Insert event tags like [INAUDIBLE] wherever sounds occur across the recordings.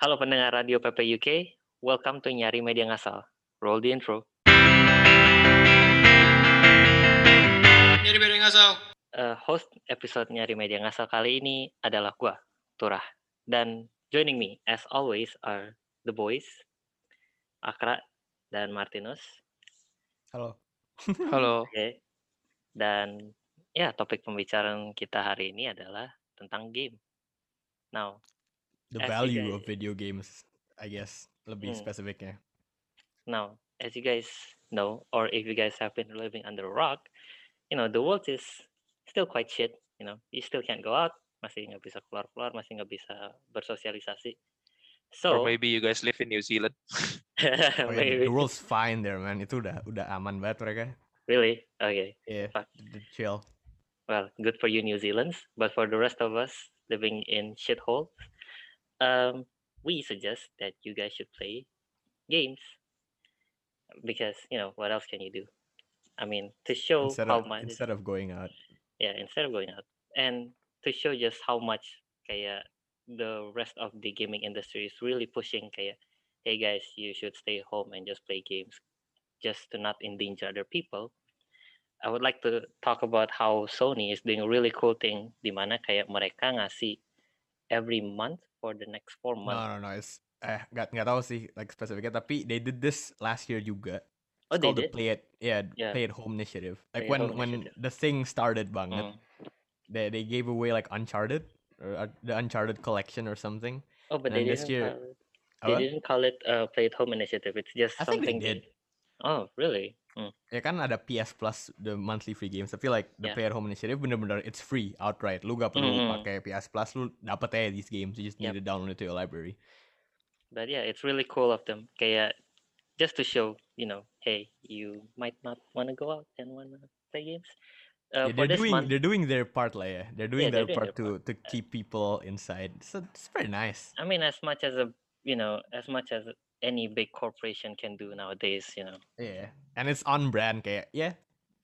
Halo pendengar Radio PP UK, welcome to Nyari Media Ngasal. Roll the intro. Nyari media ngasal. Uh, host episode Nyari Media Ngasal kali ini adalah gua, Turah. Dan joining me, as always, are the boys, Akra dan Martinus. Halo. Halo. [LAUGHS] Oke. Dan ya, topik pembicaraan kita hari ini adalah tentang game. Now, The value guys- of video games, I guess, lebih Hmm. spesifiknya. Now, as you guys know, or if you guys have been living under a rock, you know, the world is still quite shit. You know, you still can't go out, masih nggak bisa keluar-keluar, masih nggak bisa bersosialisasi. Or So, maybe you guys live in New Zealand. [LAUGHS] Oh, yeah, maybe. the world's fine there, man. Itu udah udah aman banget mereka. Really? Okay. Yeah, Fuck. chill. Well, good for you, New Zealanders. But for the rest of us living in shitholes, um, we suggest that you guys should play games because you know what else can you do? I mean, to show Instead how of much instead of going out. yeah instead of going out and to show just how much kayak the rest of the gaming industry is really pushing kayak hey guys you should stay home and just play games just to not endanger other people I would like to talk about how Sony is doing a really cool thing di mana kayak mereka ngasih every month for the next four months no, no. No. It's, eh, nggak nggak tahu sih like spesifiknya. Tapi they did this last year juga. oh It's they called the Play at yeah, Yeah. Play at Home initiative. Like Play when when initiative. the thing started banget, Mm. they they gave away like Uncharted or uh, the Uncharted collection or something. oh but And they this didn't year- call it, they didn't call it uh, play at home initiative it's just I think they something did. oh really Hmm. ya kan ada PS Plus the monthly free games tapi like the Yeah. Play at Home initiative bener-bener it's free outright lu gak perlu Mhm. pakai PS Plus lu dapet aja these games you just need to download it to your library but yeah, it's really cool of them. Kayak just to show, you know, hey, you might not want to go out and want to play games. Uh, Yeah, they're doing month, they're doing their part lah ya they're doing they're their doing part their to to keep people inside so it's very nice I mean, as much as a, you know, as much as any big corporation can do nowadays, you know. yeah and it's on brand kayak yeah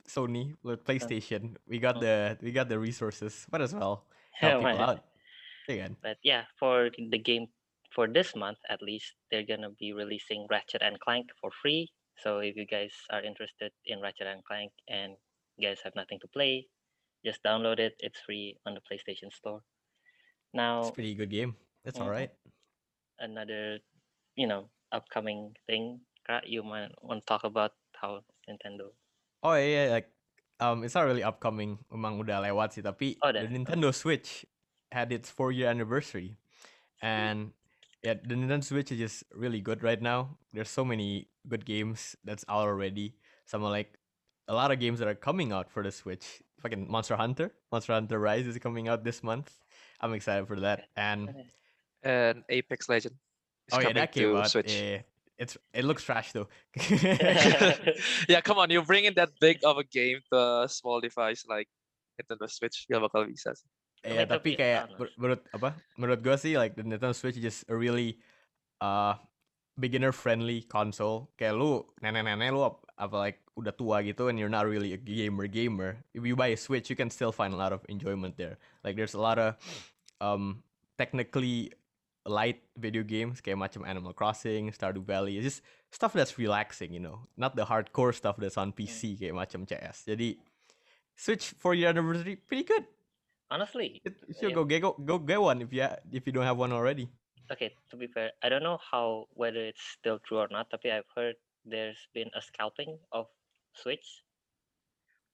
Sony with PlayStation we got Mm. the we got the resources but as well [LAUGHS] help people out [LAUGHS] yeah But yeah, for the game for this month at least, they're gonna be releasing Ratchet and Clank for free. So if you guys are interested in Ratchet and Clank and you guys have nothing to play, just download it. It's free on the PlayStation Store. Now, it's a pretty good game that's all right another, you know, upcoming thing. Kra, you might want to talk about how Nintendo. Oh iya, like um, it's not really upcoming, emang udah lewat sih. Tapi Oh, the udah. Nintendo Switch had its four year anniversary, and yeah, the Nintendo Switch is just really good right now. There's so many good games that's out already. Some are like a lot of games that are coming out for the Switch. Fucking Monster Hunter, Monster Hunter Rise is coming out this month. I'm excited for that. And And Apex Legend is oh yeah, that came out. Switch. Yeah, it's it looks trash though. [LAUGHS] [LAUGHS] yeah, come on, you bring in that big of a game to a small device like Nintendo Switch, gak bakal bisa sih. Iya, Tapi tapi ya, kayak ber- menurut apa? Menurut gue sih like the Nintendo Switch is just a really uh beginner friendly console. Kayak lu nenek-nenek lu ap- apa like udah tua gitu and you're not really a gamer gamer. If you buy a Switch, you can still find a lot of enjoyment there. Like there's a lot of um technically light video games kayak macam Animal Crossing, Stardew Valley. It's just stuff that's relaxing, you know. Not the hardcore stuff that's on PC kayak macam CS. Jadi Switch 4 year anniversary pretty good. Honestly, It, you should Yeah. go get go, go get one if you if you don't have one already. okay. To be fair, I don't know how whether it's still true or not. Tapi I've heard there's been a scalping of Switch.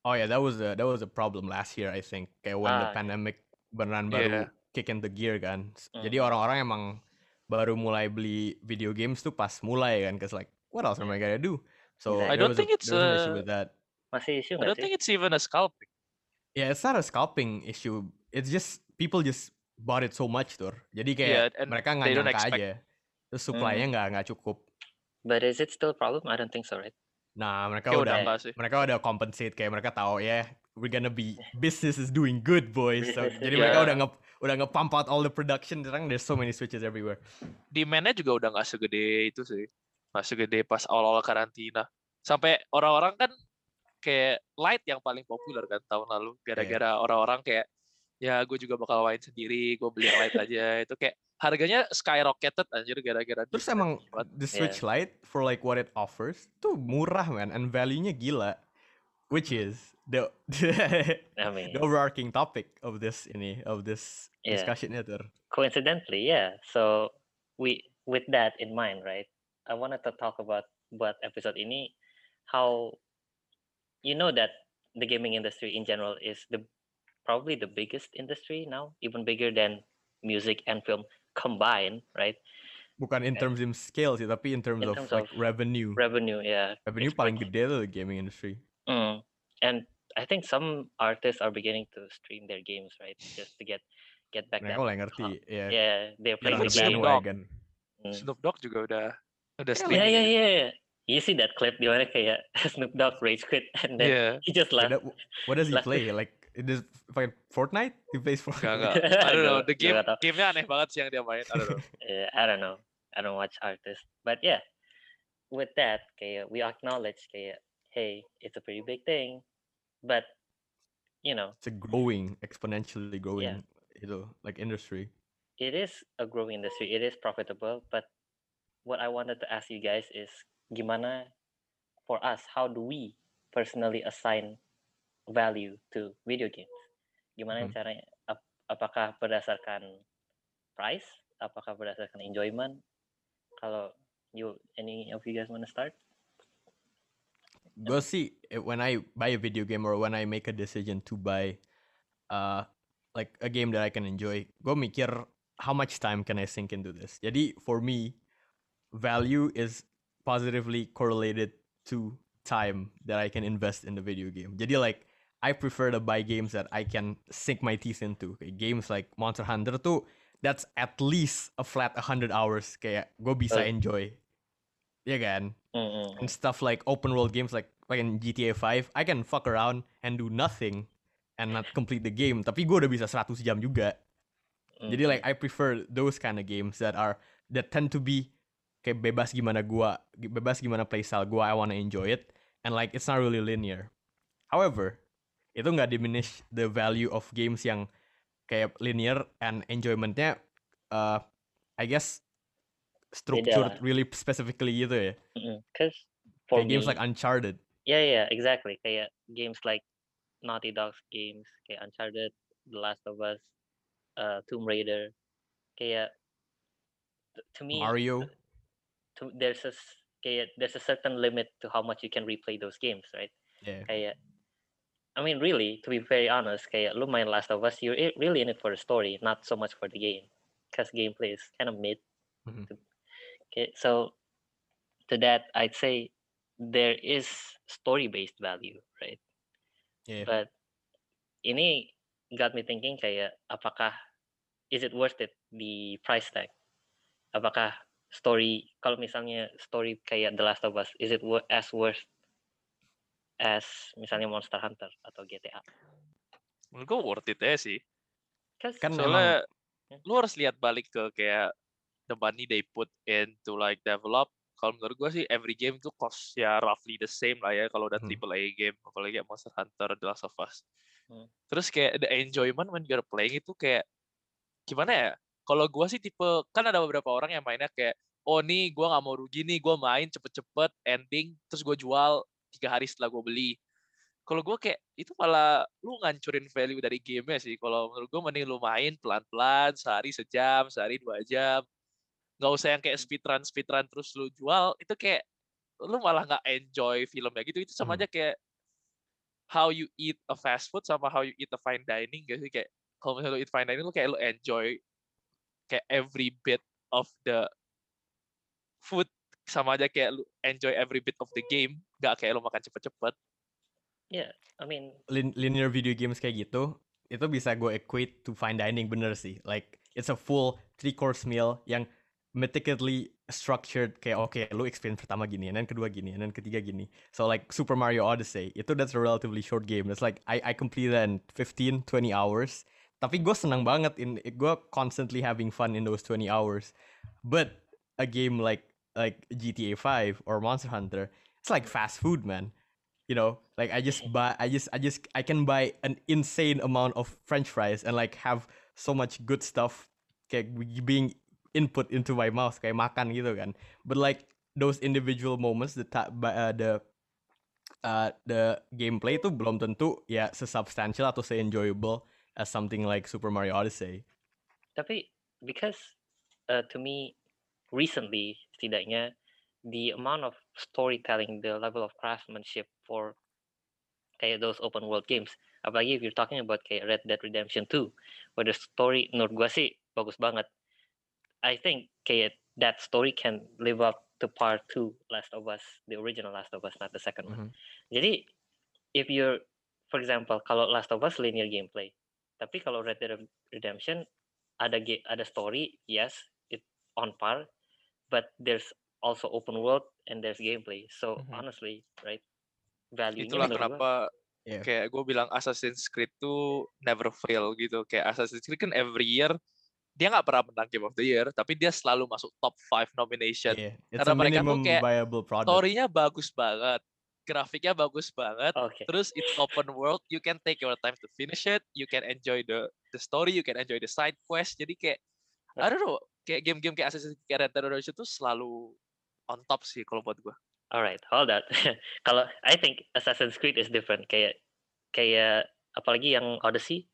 Oh yeah, that was a that was a problem last year I think. Kayak when the Ah, yeah. pandemic beneran baru Yeah. kick into gear kan. S- Jadi orang-orang emang baru mulai beli video games tuh pas mulai kan, cause like what else am I gonna do? So Exactly. I don't think a, it's was an issue a- with that. Masih issue I don't sih? think it's even a scalping. Yeah, it's not a scalping issue. It's just people just bought it so much tuh. Jadi kayak Yeah, and mereka nggak they don't nyangka expect- aja. Terus supply-nya Hmm. nggak nggak cukup. But is it still a problem? I don't think so, right? Nah, mereka Kayak udah udah mereka udah compensate kayak mereka tahu ya we're gonna be business is doing good boys so, [LAUGHS] jadi mereka Yeah. udah nge udah nge pump out all the production sekarang there's so many switches everywhere Demand-nya juga udah nggak segede itu sih. Nggak segede pas awal-awal karantina. Sampai orang-orang kan kayak Light yang paling populer kan tahun lalu. Gara-gara orang-orang kayak ya gue juga bakal main sendiri, gue beli yang Light aja. [LAUGHS] Itu kayak harganya skyrocketed anjir gara-gara Terus emang the Switch Lite for like what it offers tuh murah man and value-nya gila. Which is the I [LAUGHS] mean, the overarching topic of this ini of this Yeah. discussion itu. coincidentally, yeah. So we with that in mind, right? I wanted to talk about buat episode ini how you know that the gaming industry in general is the probably the biggest industry now, even bigger than music and film combined, right? Bukan in terms of scale sih, tapi in terms In of terms like revenue. Revenue, yeah. revenue paling gede tuh gaming industry. Mm. And I think some artists are beginning to stream their games, right? Just to get get back Nah, that. kalau ngerti, ya. Yeah, they're playing on the the Snoop game. Dogg. bandwagon. Mm. Snoop Dogg juga udah udah Yeah, Yeah, yeah, yeah. You see that clip di mana kayak Snoop Dogg rage quit [LAUGHS] and then Iya. he just Wait, left. what does he play? Like it is fucking Fortnite? He plays Fortnite. [LAUGHS] Enggak enggak. I don't know. The gua game nggak gamenya aneh banget sih yang dia main. I don't know. Yeah, I don't know. I don't watch artists, but yeah. With that, kayak we acknowledge kayak, hey, it's a pretty big thing, but you know, It's a growing, exponentially growing itu like industry. it is a growing industry. It is profitable, but what I wanted to ask you guys is gimana for us? How do we personally assign value to video games? Gimana Mhm. caranya? Ap- apakah berdasarkan price? Apakah berdasarkan enjoyment? Kalau you any of you guys want to start? Gue sih eh, when I buy a video game or when I make a decision to buy uh like a game that I can enjoy, gue mikir how much time can I sink into this. Jadi for me, value is positively correlated to time that I can invest in the video game. Jadi like I prefer to buy games that I can sink my teeth into. Kayak games like Monster Hunter tuh that's at least a flat 100 hours kayak gue bisa enjoy. Ya kan? Mm-mm. and stuff like open world games like like in GTA 5 I can fuck around and do nothing and not complete the game tapi gue udah bisa 100 jam juga. Jadi like I prefer those kind of games that are that tend to be kayak bebas gimana gua bebas gimana playstyle gua I wanna enjoy it and like it's not really linear. However itu nggak diminish the value of games yang kayak linear and enjoymentnya uh, I guess structured really specifically gitu ya Because for kayak games like Uncharted yeah, yeah, exactly. Kayak games like Naughty Dog's games, kayak Uncharted, The Last of Us, uh, Tomb Raider, kayak to me, Mario to, there's a kayak there's a certain limit to how much you can replay those games, right? yeah Kayak, I mean, really, to be very honest, kayak lu main Last of Us, you're really in it for the story, not so much for the game, because gameplay is kind of mid. Mhm. to- Okay, so to that, I'd say there is story-based value, right? Yeah. But ini got me thinking kayak apakah is it worth it the price tag? Apakah story kalau misalnya story kayak The Last of Us is it wor- as worth as misalnya Monster Hunter atau GTA? Menurut gue worth it aja sih. Kan Soalnya Hmm. lu harus lihat balik ke kayak the money they put into like develop. Kalau menurut gue sih every game tuh cost ya roughly the same lah ya kalau udah Hmm. triple A game, apalagi kayak Monster Hunter, The Last of Us. Hmm. Terus kayak the enjoyment when you're playing itu kayak gimana ya? Kalau gua sih tipe kan ada beberapa orang yang mainnya kayak oh nih gua nggak mau rugi nih, gua main cepet-cepet ending terus gue jual tiga hari setelah gue beli. Kalau gue kayak itu malah lu ngancurin value dari gamenya sih. Kalau menurut gue mending lu main pelan-pelan sehari sejam, sehari dua jam. Nggak usah yang kayak speedrun speedrun terus lu jual. Itu kayak lu malah nggak enjoy filmnya gitu. Itu sama Hmm. aja kayak how you eat a fast food sama how you eat a fine dining gitu kayak kalau misalnya lu eat fine dining lu kayak lu enjoy kayak every bit of the food sama aja kayak lu enjoy every bit of the game nggak kayak lu makan cepet-cepet I mean, lin- linear video games kayak gitu itu bisa gue equate to fine dining bener sih like it's a full three course meal yang meticulously structured kayak oke lu experience pertama gini and then kedua gini and then ketiga gini. So like Super Mario Odyssey itu that's a relatively short game. It's like I I completed that in 15 20 hours. Tapi gue senang banget in gue constantly having fun in those 20 hours. But a game like like GTA 5 or Monster Hunter it's like fast food man. You know like i just buy i just i just i can buy an insane amount of french fries and like have so much good stuff kayak being input into my mouth kayak makan gitu kan. But like those individual moments the uh, the uh, the gameplay itu belum tentu ya sesubstantial atau se-enjoyable as something like Super Mario Odyssey. Tapi because uh, to me recently setidaknya the amount of storytelling, the level of craftsmanship for kayak those open world games. Apalagi if you're talking about kayak Red Dead Redemption 2, where the story menurut gua sih bagus banget. I think kayak that story can live up to part 2 Last of Us, the original Last of Us, not the second one. Mhm. Jadi if you're for example kalau Last of Us linear gameplay, tapi kalau Red Dead Redemption ada ada story, yes, it on par, but there's also open world and there's gameplay. So Mhm. honestly, right, value Itulah kenapa Yeah. kayak gue bilang Assassin's Creed tuh never fail gitu. Kayak Assassin's Creed kan every year dia nggak pernah menang Game of the Year, tapi dia selalu masuk top 5 nomination. Yeah, Karena mereka tuh minimum kayak viable product. Story-nya bagus banget, grafiknya bagus banget, Okay. terus it's open world, you can take your time to finish it, you can enjoy the the story, you can enjoy the side quest. Jadi kayak I don't know, kayak game-game kayak Assassin's Creed Red Dead Redemption tuh selalu on top sih kalau buat gue. Alright, hold on. [LAUGHS] kalau I think Assassin's Creed is different. Kayak kayak apalagi yang Odyssey,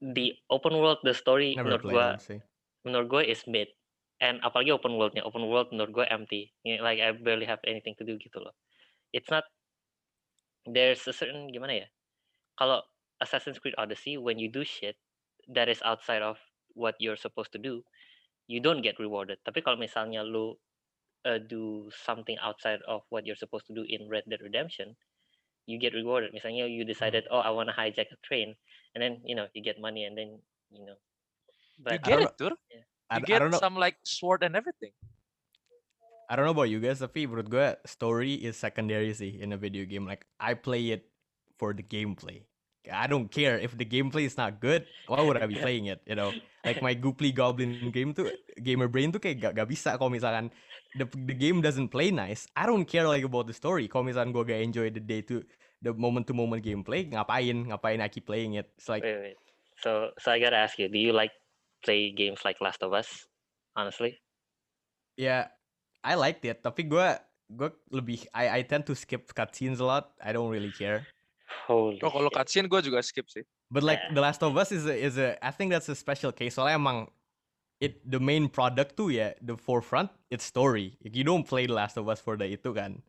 the open world, the story Never menurut Odyssey. menurut gue is mid. And apalagi open worldnya, open world menurut gue empty. Like I barely have anything to do gitu loh. It's not. There's a certain gimana ya? Kalau Assassin's Creed Odyssey, when you do shit that is outside of what you're supposed to do, you don't get rewarded. Tapi kalau misalnya lu uh, do something outside of what you're supposed to do in Red Dead Redemption, you get rewarded. Misalnya you decided, oh, I want to hijack a train, and then you know you get money, and then you know. You get it, Tur. I, You I get don't know. some like sword and everything. I don't know about you guys, tapi menurut gue story is secondary sih in a video game. Like I play it for the gameplay. I don't care if the gameplay is not good. Why would I be playing it? You know, like my [LAUGHS] Gooply Goblin game tuh gamer brain tuh kayak gak, gak bisa kalau misalkan the the game doesn't play nice. I don't care like about the story. Kalau misalkan gue gak enjoy the day to the moment to moment gameplay, ngapain ngapain I keep playing it? It's like Wait, wait. So, so I gotta ask you, do you like play games like Last of Us? Honestly, yeah, I liked it. Tapi gue gue lebih I I tend to skip cutscenes a lot. I don't really care. holy. Oh kalau cutscene gue juga skip sih. But like Yeah. The Last of Us is a, is a I think that's a special case. Soalnya emang it the main product tuh ya the forefront it's story. Like, you don't play The Last of Us for the itu kan.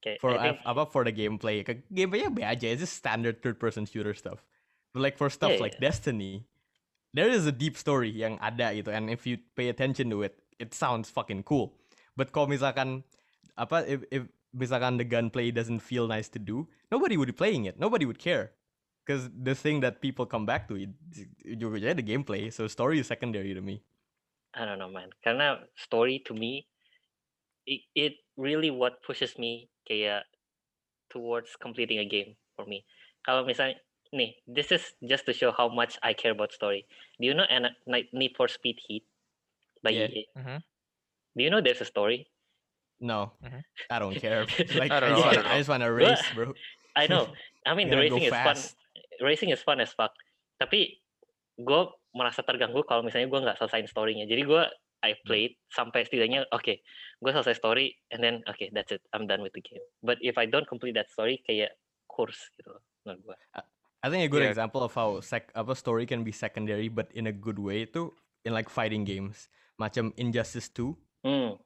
Okay, For I think, apa for the gameplay. Ke gameplaynya be aja. It's just standard third person shooter stuff. But like for stuff Yeah, like Destiny, there is a deep story yang ada gitu. And if you pay attention to it, it sounds fucking cool. But kalau misalkan apa if, if misalkan the gunplay doesn't feel nice to do, nobody would be playing it. Nobody would care. Because the thing that people come back to it, juga aja the gameplay. So story is secondary to me. I don't know, man. Karena story to me, it, it really what pushes me kayak towards completing a game for me. Kalau misalnya, nih, this is just to show how much I care about story. Do you know Ni- Need for Speed Heat by Yeah. EA? Mhm. Do you know there's a story? No, Mhm. I don't care. [LAUGHS] [LAUGHS] like I don't know, I just, I just want to race, bro. I know. [LAUGHS] I mean, the racing is fun. fast. Racing is fun as fuck. Tapi gue merasa terganggu kalau misalnya gue nggak selesaiin story-nya. Jadi gue I Hmm. played sampai setidaknya oke, gue selesai story and then okay that's it, I'm done with the game. But if I don't complete that story kayak course gitu loh menurut gue. I think a good Yeah. example of how sec apa story can be secondary but in a good way itu in like fighting games. Macam Injustice 2. Hmm,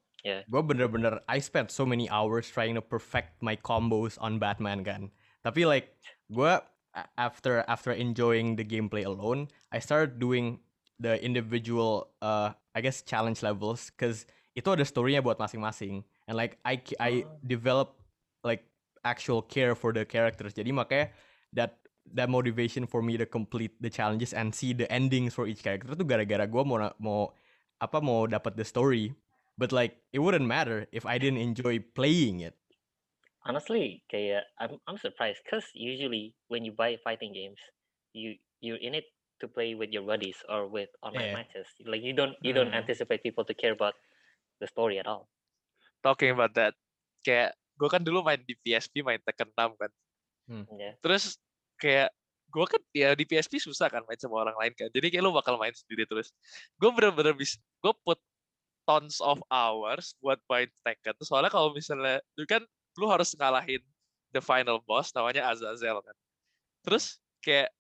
Gue bener-bener I spent so many hours trying to perfect my combos on Batman kan. Tapi like gue a- after after enjoying the gameplay alone, I started doing the individual uh I guess challenge levels cause itu ada story-nya buat masing-masing. And like I I develop like actual care for the characters. Jadi makanya that that motivation for me to complete the challenges and see the endings for each character tuh gara-gara gue mau mau apa mau dapat the story. But like it wouldn't matter if I didn't enjoy playing it. honestly kayak I'm I'm surprised because usually when you buy fighting games, you you're in it to play with your buddies or with online Yeah. matches. Like you don't you don't Hmm. anticipate people to care about the story at all. Talking about that, kayak gue kan dulu main di PSP main Tekken 6 kan. Yeah. Terus kayak gue kan ya di PSP susah kan main sama orang lain kan. Jadi kayak lu bakal main sendiri terus. Gue bener-bener bisa, gue put tons of hours buat main Tekken. Soalnya kalau misalnya, lu kan lu harus ngalahin the final boss namanya Azazel kan. Terus kayak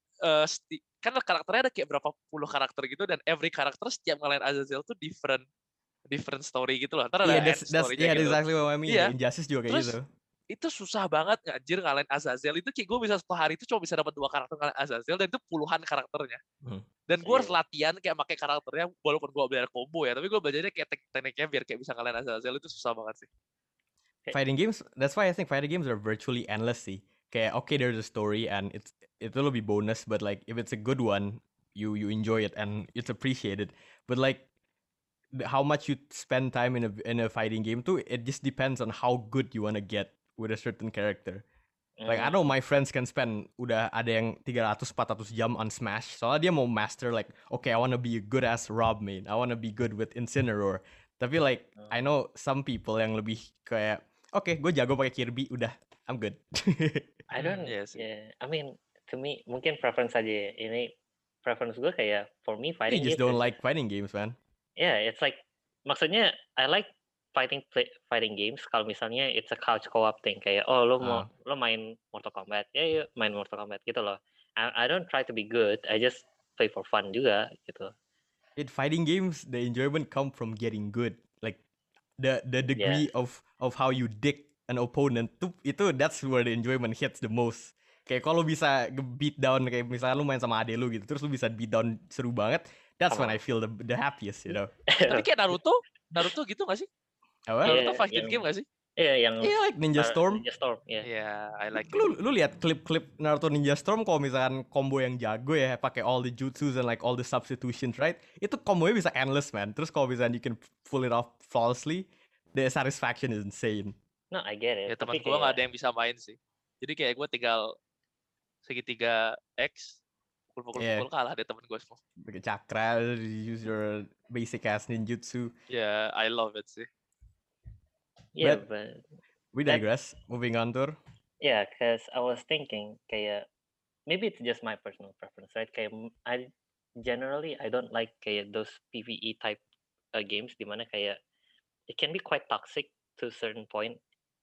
sti- kan karakternya ada kayak berapa puluh karakter gitu dan every karakter setiap ngalahin Azazel tuh different different story gitu loh. Ntar ada Iya, end that's, that's, yeah, that's gitu. exactly what I mean. Iya. Injustice juga kayak Terus, gitu. itu susah banget ngajir ngalahin Azazel itu kayak gue bisa satu hari itu cuma bisa dapat dua karakter ngalahin Azazel dan itu puluhan karakternya Hmm. dan gue harus Iya. latihan kayak pakai karakternya walaupun gue belajar combo ya tapi gue belajarnya kayak tek- tekniknya biar kayak bisa ngalahin Azazel itu susah banget sih Fighting games, that's why I think fighting games are virtually endless sih. Kayak okay, there's a story and it's itu lebih bonus, but like if it's a good one, you you enjoy it and it's appreciated. But like how much you spend time in a in a fighting game too, it just depends on how good you wanna get with a certain character. Like I Mm, know my friends can spend udah ada yang 300 400 jam on Smash. Soalnya dia mau master like okay, I wanna be a good as Rob main. I wanna be good with Incineroar. Tapi like I know some people yang lebih kayak oke, gue jago pakai Kirby, udah I'm good. I don't. iya sih. Yeah, I mean, to me mungkin preference aja. ya. Ini preference gue kayak for me you fighting just games don't like fighting games, man. Yeah, it's like maksudnya I like fighting play, fighting games kalau misalnya it's a couch co-op thing kayak oh lo mau Ah. lo main Mortal Kombat ya ya main Mortal Kombat gitu loh. I, I don't try to be good, I just play for fun juga gitu. In fighting games, the enjoyment come from getting good. Like the the degree of of how you dick an opponent tuh itu that's where the enjoyment hits the most. Kayak kalau bisa beat down kayak misalnya lu main sama ade lu gitu, terus lu bisa beat down seru banget. That's when I feel the the happiest, you know. [LAUGHS] tapi kayak Naruto Naruto gitu gak sih Apa? Naruto fighting yang- game gak sih Iya yang Iya, like Ninja Storm. Ninja Storm, ya. Iya I like it. lu lu lihat klip-klip Naruto Ninja Storm kalau misalkan combo yang jago ya pakai all the jutsus and like all the substitutions right itu kombonya bisa endless man terus kalau misalkan you can pull it off flawlessly the satisfaction is insane No, I get it. ya teman tapi gue nggak ada yang bisa main sih. Jadi kayak gue tinggal segitiga X pukul-pukul pukul kalah deh temen gue semua. Pakai chakra you use your basic ass ninjutsu. Ya I love it sih. Yeah, But- but we That- digress. Moving on tur. Yeah, cause I was thinking kayak maybe it's just my personal preference, right? Kayak I generally I don't like kayak those PVE type uh, games di mana kayak it can be quite toxic to a certain point,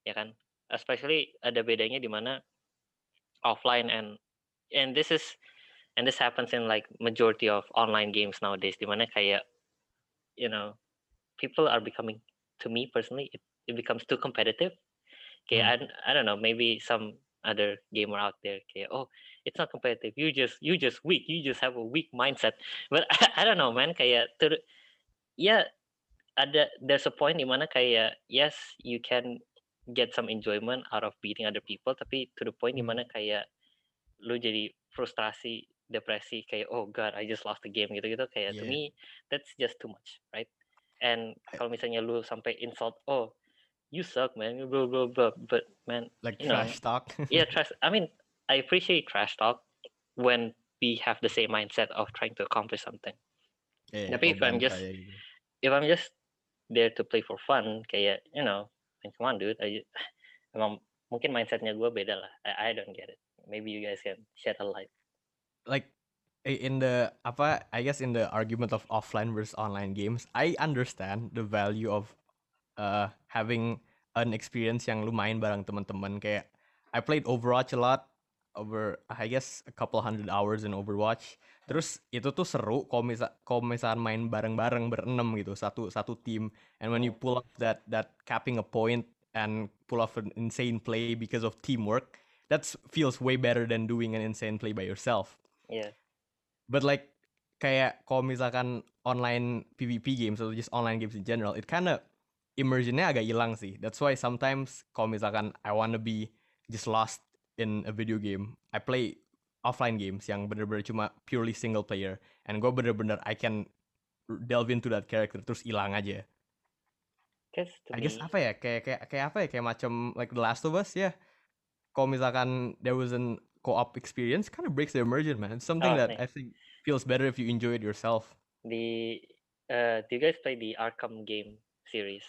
ya kan? Especially ada bedanya di mana offline and and this is and this happens in like majority of online games nowadays di mana kayak you know people are becoming to me personally it, it becomes too competitive. Kayak I, don't- I don't know maybe some other gamer out there kayak oh it's not competitive. You just you just weak. You just have a weak mindset. But [LAUGHS] I, don't know man. Kayak to the- yeah ada there's a point di mana kayak yes you can get some enjoyment out of beating other people tapi to the point Hmm. dimana kayak lu jadi frustrasi depresi kayak oh god I just lost the game gitu gitu kayak to me that's just too much right? And kalau misalnya lu sampai insult oh you suck man blah blah blah but man like You know, trash talk? [LAUGHS] Yeah trash i mean i appreciate trash talk when we have the same mindset of trying to accomplish something. Yeah, tapi if I'm just- kayak if i'm just there to play for fun kayak you know on dude I, [SIGHS] emang mungkin mindsetnya gue beda lah. I, I don't get it. Maybe you guys can shed a light. Like in the apa I guess in the argument of offline versus online games I understand the value of uh having an experience yang lu main bareng teman-teman. Kayak I played Overwatch a lot over I guess a couple hundred hours in Overwatch. Terus itu tuh seru kalau misal kalau misalkan main bareng-bareng berenam gitu satu satu tim and when you pull up that that capping a point and pull off an insane play because of teamwork that feels way better than doing an insane play by yourself. Yeah. But like kayak kalau misalkan online PvP games atau just online games in general, it kinda immersionnya agak hilang sih. That's why sometimes kalau misalkan I wanna be just lost in a video game, I play offline games yang bener-bener cuma purely single player, and gue bener-bener I can delve into that character terus hilang aja. I guess me, apa ya kayak kayak kayak apa ya kayak macam like The Last of Us ya. Kalau misalkan there was an co-op experience, kind of breaks the immersion, man. It's something Oh, that nih. I think feels better if you enjoy it yourself. the uh do you guys play the arkham game series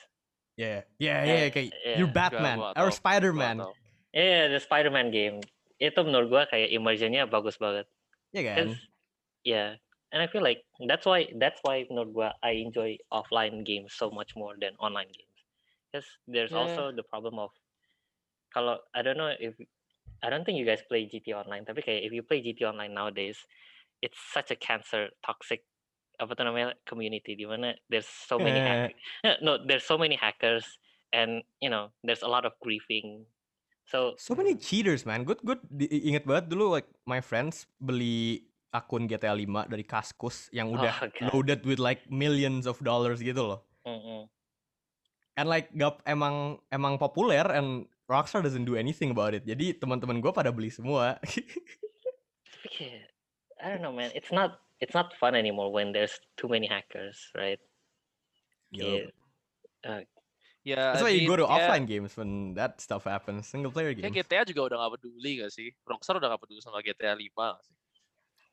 Yeah, yeah, Eh, yeah. You're yeah. Batman Gua nggak or Spider-Man. Tahu. Yeah, the Spider-Man game. Itu menurut gua kayak immersionnya bagus banget. Ya kan? Because yeah, and I feel like that's why that's why menurut gua I enjoy offline games so much more than online games. Because there's Yeah. also the problem of kalau I don't know if I don't think you guys play GT Online, tapi kayak if you play GT Online nowadays, it's such a cancer toxic apa tuh namanya community di mana there's so many hack- [LAUGHS] no there's so many hackers and you know there's a lot of griefing. So So many cheaters, man. Gue gue inget banget dulu like my friends beli akun GTA 5 dari Kaskus yang udah Oh, God. loaded with like millions of dollars gitu loh. mm-mm. And like gak emang emang populer and Rockstar doesn't do anything about it. Jadi teman-teman gue pada beli semua. I don't know man, it's not it's not fun anymore when there's too many hackers, right? Yup. Kayak, Ya, That's I why you go mean, to ya- offline games when that stuff happens. Single player Ya games. GTA juga udah gak peduli gak sih? Rockstar udah gak peduli sama GTA 5 gak sih?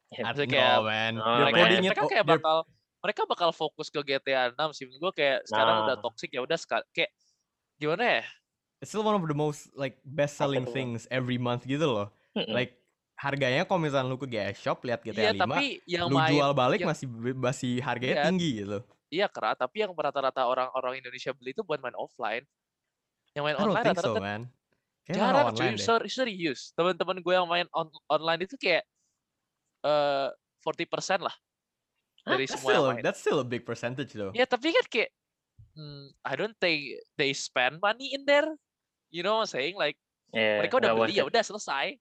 I- Maksudnya no, kayak- man. Oh, mereka- mereka o- kayak bakal mereka bakal fokus ke GTA 6 sih. Gue kayak sekarang udah Nah. toxic ya udah kayak gimana ya? it's still one of the most like best selling things every month gitu loh. Like harganya kalau misalnya lu ke GS Shop lihat GTA Iya, 5, tapi yang lu main jual balik yang- masih masih harganya Iya. tinggi gitu. Iya keras, tapi yang rata-rata orang-orang Indonesia beli itu buat main offline. Yang main I online think so, rata-rata man. Jarang cuy, ser- serius. Teman-teman gue yang main on- online itu kayak eh 40% lah dari That's semua still, main. that's still a big percentage though. Ya tapi kan kayak hmm, I don't think they spend money in there. You know what I'm saying? Like Yeah, mereka udah beli ya udah selesai.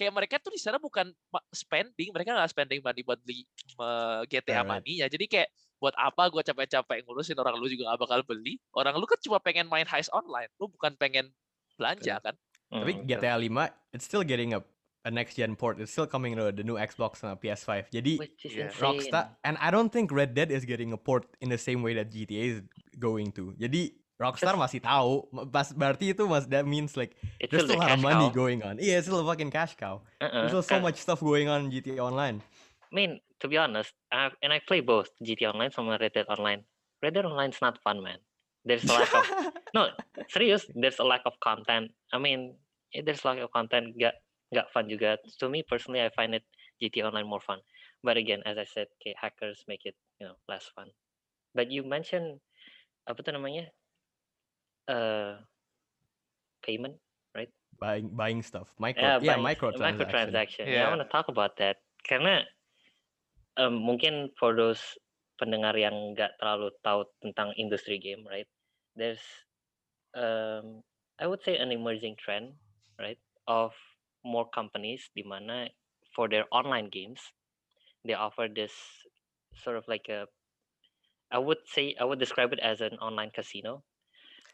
Kayak mereka tuh di sana bukan spending, mereka nggak spending money buat beli eh, GTA right. money ya. Jadi kayak buat apa gue capek-capek ngurusin orang lu juga gak bakal beli. Orang lu kan cuma pengen main heist online, lu bukan pengen belanja kan? Tapi Mm, GTA 5 it's still getting a a next gen port. It's still coming to the new Xbox sama PS5. Jadi Yeah. Rockstar and I don't think Red Dead is getting a port in the same way that GTA is going to. Jadi Rockstar masih tahu, pas berarti itu mas that means like It's there's still a lot of money cow. going on. Yeah, it's still a fucking cash cow. Uh-uh. There's still so kan- much stuff going on in GTA Online. I mean, to be honest, I and I play both GT Online sama Red Dead Online. Red Dead Online's not fun, man. There's a lack of [LAUGHS] no, serious. There's a lack of content. I mean, eh, there's lack of content. Gak gak fun juga. To me personally, I find it GT Online more fun. But again, as I said, okay, hackers make it you know less fun. But you mentioned apa tuh namanya? Uh, payment. Right? Buying buying stuff. Micro, Yeah, yeah, buying- micro microtransaction. Yeah, I want to talk about that karena um, mungkin for those pendengar yang nggak terlalu tahu tentang industri game, right? There's um, I would say an emerging trend, right, of more companies di mana for their online games they offer this sort of like a I would say I would describe it as an online casino.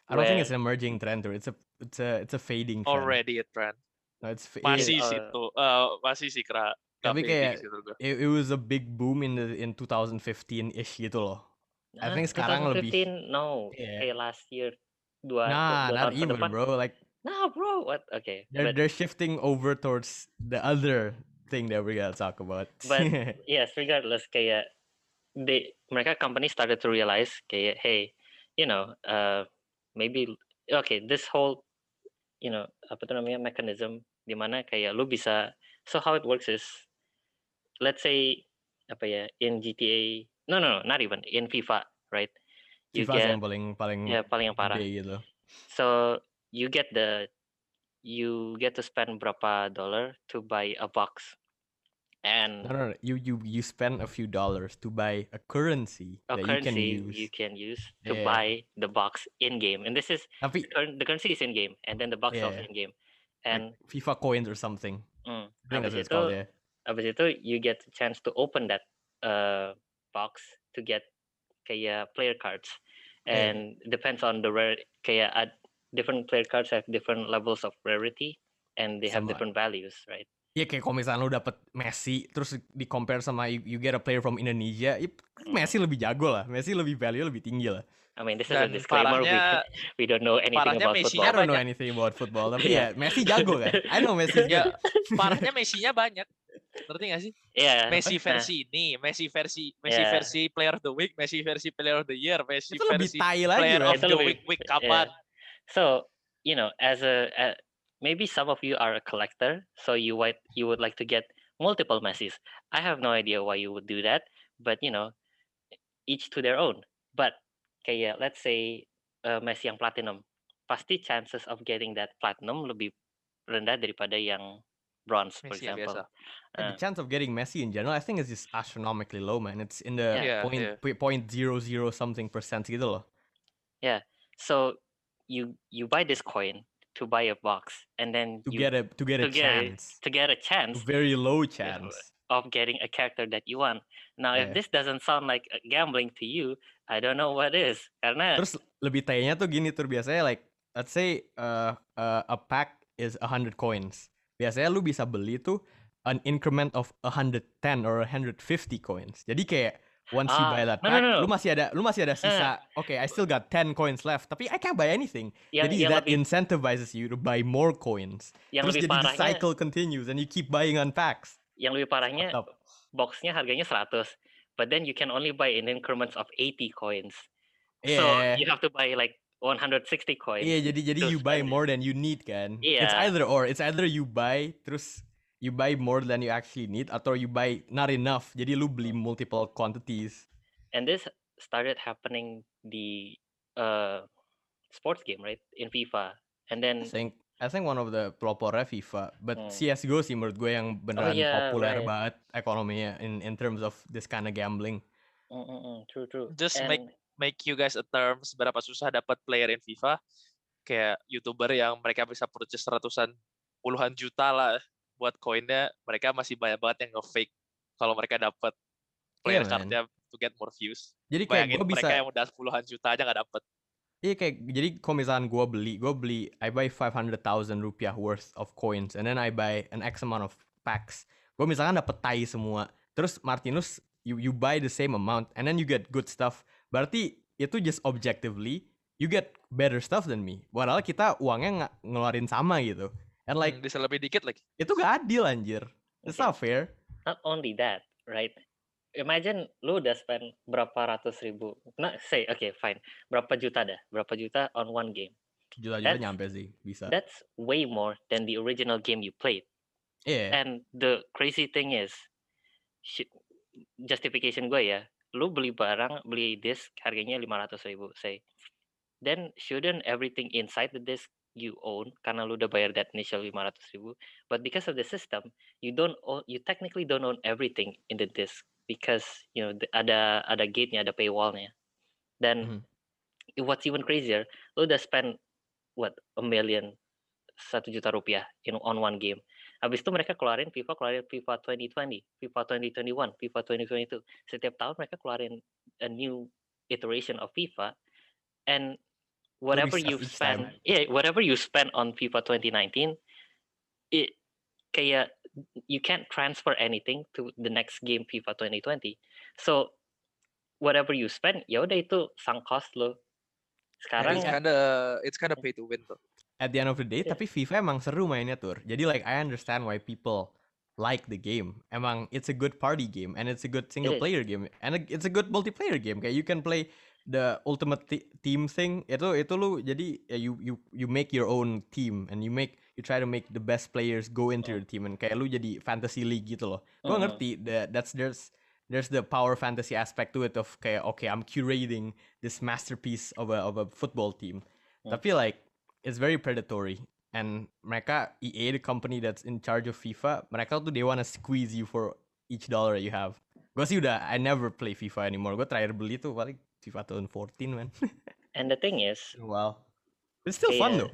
I don't think it's an emerging trend, though. It's a it's a it's a fading trend. Already a trend. No, it's fa- Masih uh, sih tuh, eh, masih sih kera. Tapi kayak- gua. it, it was a big boom in the in 2015-ish gitu loh. I Ah, think sekarang lebih- 2015, no, Yeah. kayak last year dua, Nah, dua not tahun even, depan. bro. Like Nah, bro, what? Okay, they're but they're shifting over towards the other thing that we're gonna talk about. But- [LAUGHS] yes, regardless, kayak they mereka company started to realize kayak hey, you know, uh, maybe okay, this whole you know apa tuh namanya mechanism di mana kayak lu bisa so how it works is let's say apa ya in GTA no no, no not even in FIFA right you FIFA get yang paling paling ya paling yang parah gitu. So you get the you get to spend berapa dollar to buy a box, and No, no, no. You you you spend a few dollars to buy a currency a that you can use. you can use to Yeah. buy the box in game. And this is Tapi the currency is in game, and then the box is also in game. like And FIFA coins or something. mm, I think that's what it's called. Yeah. Abis itu you get the chance to open that uh box to get kayak player cards, Yeah. and depends on the rare kayak ad, different player cards have different levels of rarity, and they have Sama. different values, right? Iya kayak kalau misalnya lu dapet Messi terus di compare sama you, you get a player from Indonesia, ya, Messi lebih jago lah. Messi lebih value lebih tinggi lah. I mean, this is a Dan disclaimer. We, parahnya [LAUGHS] we don't know anything parahnya about Messi-nya I football. don't know anything about football, tapi [LAUGHS] Iya. ya Messi jago kan. I know Messi. ya parahnya [LAUGHS] Messi-nya banyak. Ngerti gak sih? Yeah. Messi nah, versi ini, Messi versi Messi Yeah. versi Player of the Week, Messi versi Player of the Year, Messi Itu lebih versi tai lagi, Player man. of the lebih- Week week kapan? So you know, as a, a maybe some of you are a collector, so you might you would like to get multiple Messis. I have no idea why you would do that, but you know, each to their own. But kayak let's say uh, Messi yang platinum, pasti chances of getting that platinum lebih rendah daripada yang bronze, for Messi yang example. biasa. Like, Uh, the chance of getting Messi in general, I think is just astronomically low, man. It's in the Yeah. point Yeah. point zero zero something percent gitu loh. so you you buy this coin to buy a box, and then To you, get a to get a to get a- chance, to get a chance very low chance. of getting a character that you want. Now, if this doesn't sound like gambling to you, I don't know what is. Karena Terus lebih tayanya tuh gini tuh biasanya like let's say uh, uh, a pack is 100 coins. Biasanya lu bisa beli tuh an increment of 110 or 150 coins. Jadi kayak once you Ah, buy that no, no, pack, no, no. lu masih ada lu masih ada sisa. Okay, I still got 10 coins left, tapi I can't buy anything. yang, Jadi yang that lebih incentivizes you to buy more coins. yang Terus lebih jadi the parahnya cycle continues and you keep buying on packs. yang lebih parahnya boxnya harganya 100 but then you can only buy in increments of 80 coins so Yeah. you have to buy like 160 coins Iya, jadi jadi to you buy spend it. more than you need kan. It's Iya. either or. It's either you buy terus you buy more than you actually need atau you buy not enough. Jadi lu beli multiple quantities. and this started happening the uh sports game right in FIFA and then I think I think one of the pelopornya FIFA, but Hmm. CS:GO sih menurut gue yang beneran iya, populer right. banget ekonominya in in terms of this kind of gambling. Mm, mm, mm, true true Just make- And- Make you guys a term seberapa susah dapat player in FIFA. Kayak YouTuber yang mereka bisa purchase ratusan puluhan juta lah buat koinnya, mereka masih banyak banget yang nge-fake kalau mereka dapat player man. cardnya to get more views. Jadi kayak gue bisa mereka yang udah puluhan juta aja nggak dapet. Iya kayak jadi kalau misalkan gue beli, gue beli I buy 500,000 rupiah worth of coins and then I buy an X amount of packs. Gue misalkan dapet tai semua. Terus Martinus you you buy the same amount and then you get good stuff. Berarti itu just objectively you get better stuff than me. Padahal kita uangnya nggak ngeluarin sama gitu. And like Hmm, bisa lebih dikit lagi. itu gak adil anjir. It's Okay. not fair. not only that, right? Imagine lu udah spend berapa ratus ribu, nah say, okay fine, berapa juta dah, berapa juta on one game. Juta-juta That's- nyampe sih bisa. That's way more than the original game you played. Iya. And the crazy thing is, justification gue ya, lu beli barang, beli disk harganya 500 ribu, say. Then shouldn't everything inside the disk you own, karena lu udah bayar that initial 500 ribu, but because of the system, you don't own, you technically don't own everything in the disk because you know ada ada gate-nya, ada paywall-nya. Then Mhm. i- what's even crazier, lu udah spend what a million satu juta rupiah in on one game. Habis itu mereka keluarin FIFA keluarin FIFA 2020, FIFA 2021, FIFA 2022. Setiap tahun mereka keluarin a new iteration of FIFA and whatever you spend, time. yeah, whatever you spend on FIFA 2019, it kayak you can't transfer anything to the next game FIFA 2020. So whatever you spend, ya udah itu sunk cost lo. Sekarang It's kinda it's kinda pay to win tuh. At the end of the day, Yeah. tapi FIFA emang seru mainnya tur. Jadi like I understand why people like the game. Emang it's a good party game and it's a good single player game and it's a good multiplayer game. Kayak you can play the ultimate ti- team thing. Itu itu lu jadi ya, you you you make your own team and you make you try to make the best players go into Mm. your team and kayak lu jadi fantasy league gitu loh. Gua Mm. ngerti that that's there's there's the power fantasy aspect to it of kayak okay I'm curating this masterpiece of a of a football team. Mm. Tapi like it's very predatory and mereka EA the company that's in charge of FIFA mereka tuh they wanna squeeze you for each dollar you have. Gue sih udah I never play FIFA anymore. Gue terakhir beli tuh paling FIFA tahun 14 man. [LAUGHS] and the thing is, oh, wow. It's still fun uh, though.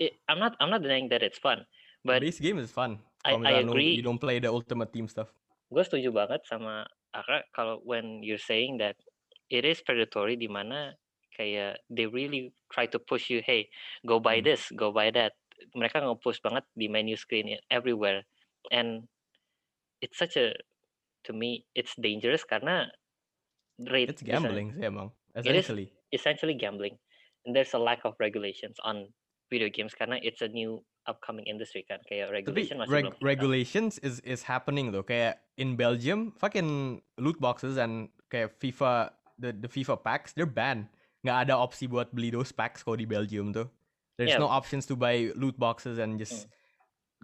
it, I'm not I'm not denying that it's fun, but this game is fun. I- I agree. you don't play the ultimate team stuff. gue setuju banget sama Akra kalau when you're saying that it is predatory di mana kayak they really try to push you hey go buy Hmm. this go buy that mereka nge-push banget di menu screen i- everywhere and it's such a to me it's dangerous karena rate It's gambling sih emang. is. Essentially. essentially gambling and there's a lack of regulations on video games karena it's a new upcoming industry kan kayak Tapi regulation masih reg- belum regulations is is happening though. Kayak in Belgium, fucking loot boxes and kayak FIFA the the FIFA packs they're banned. Nggak ada opsi buat beli those packs kalau di Belgium tuh. There's Yeah. no options to buy loot boxes and just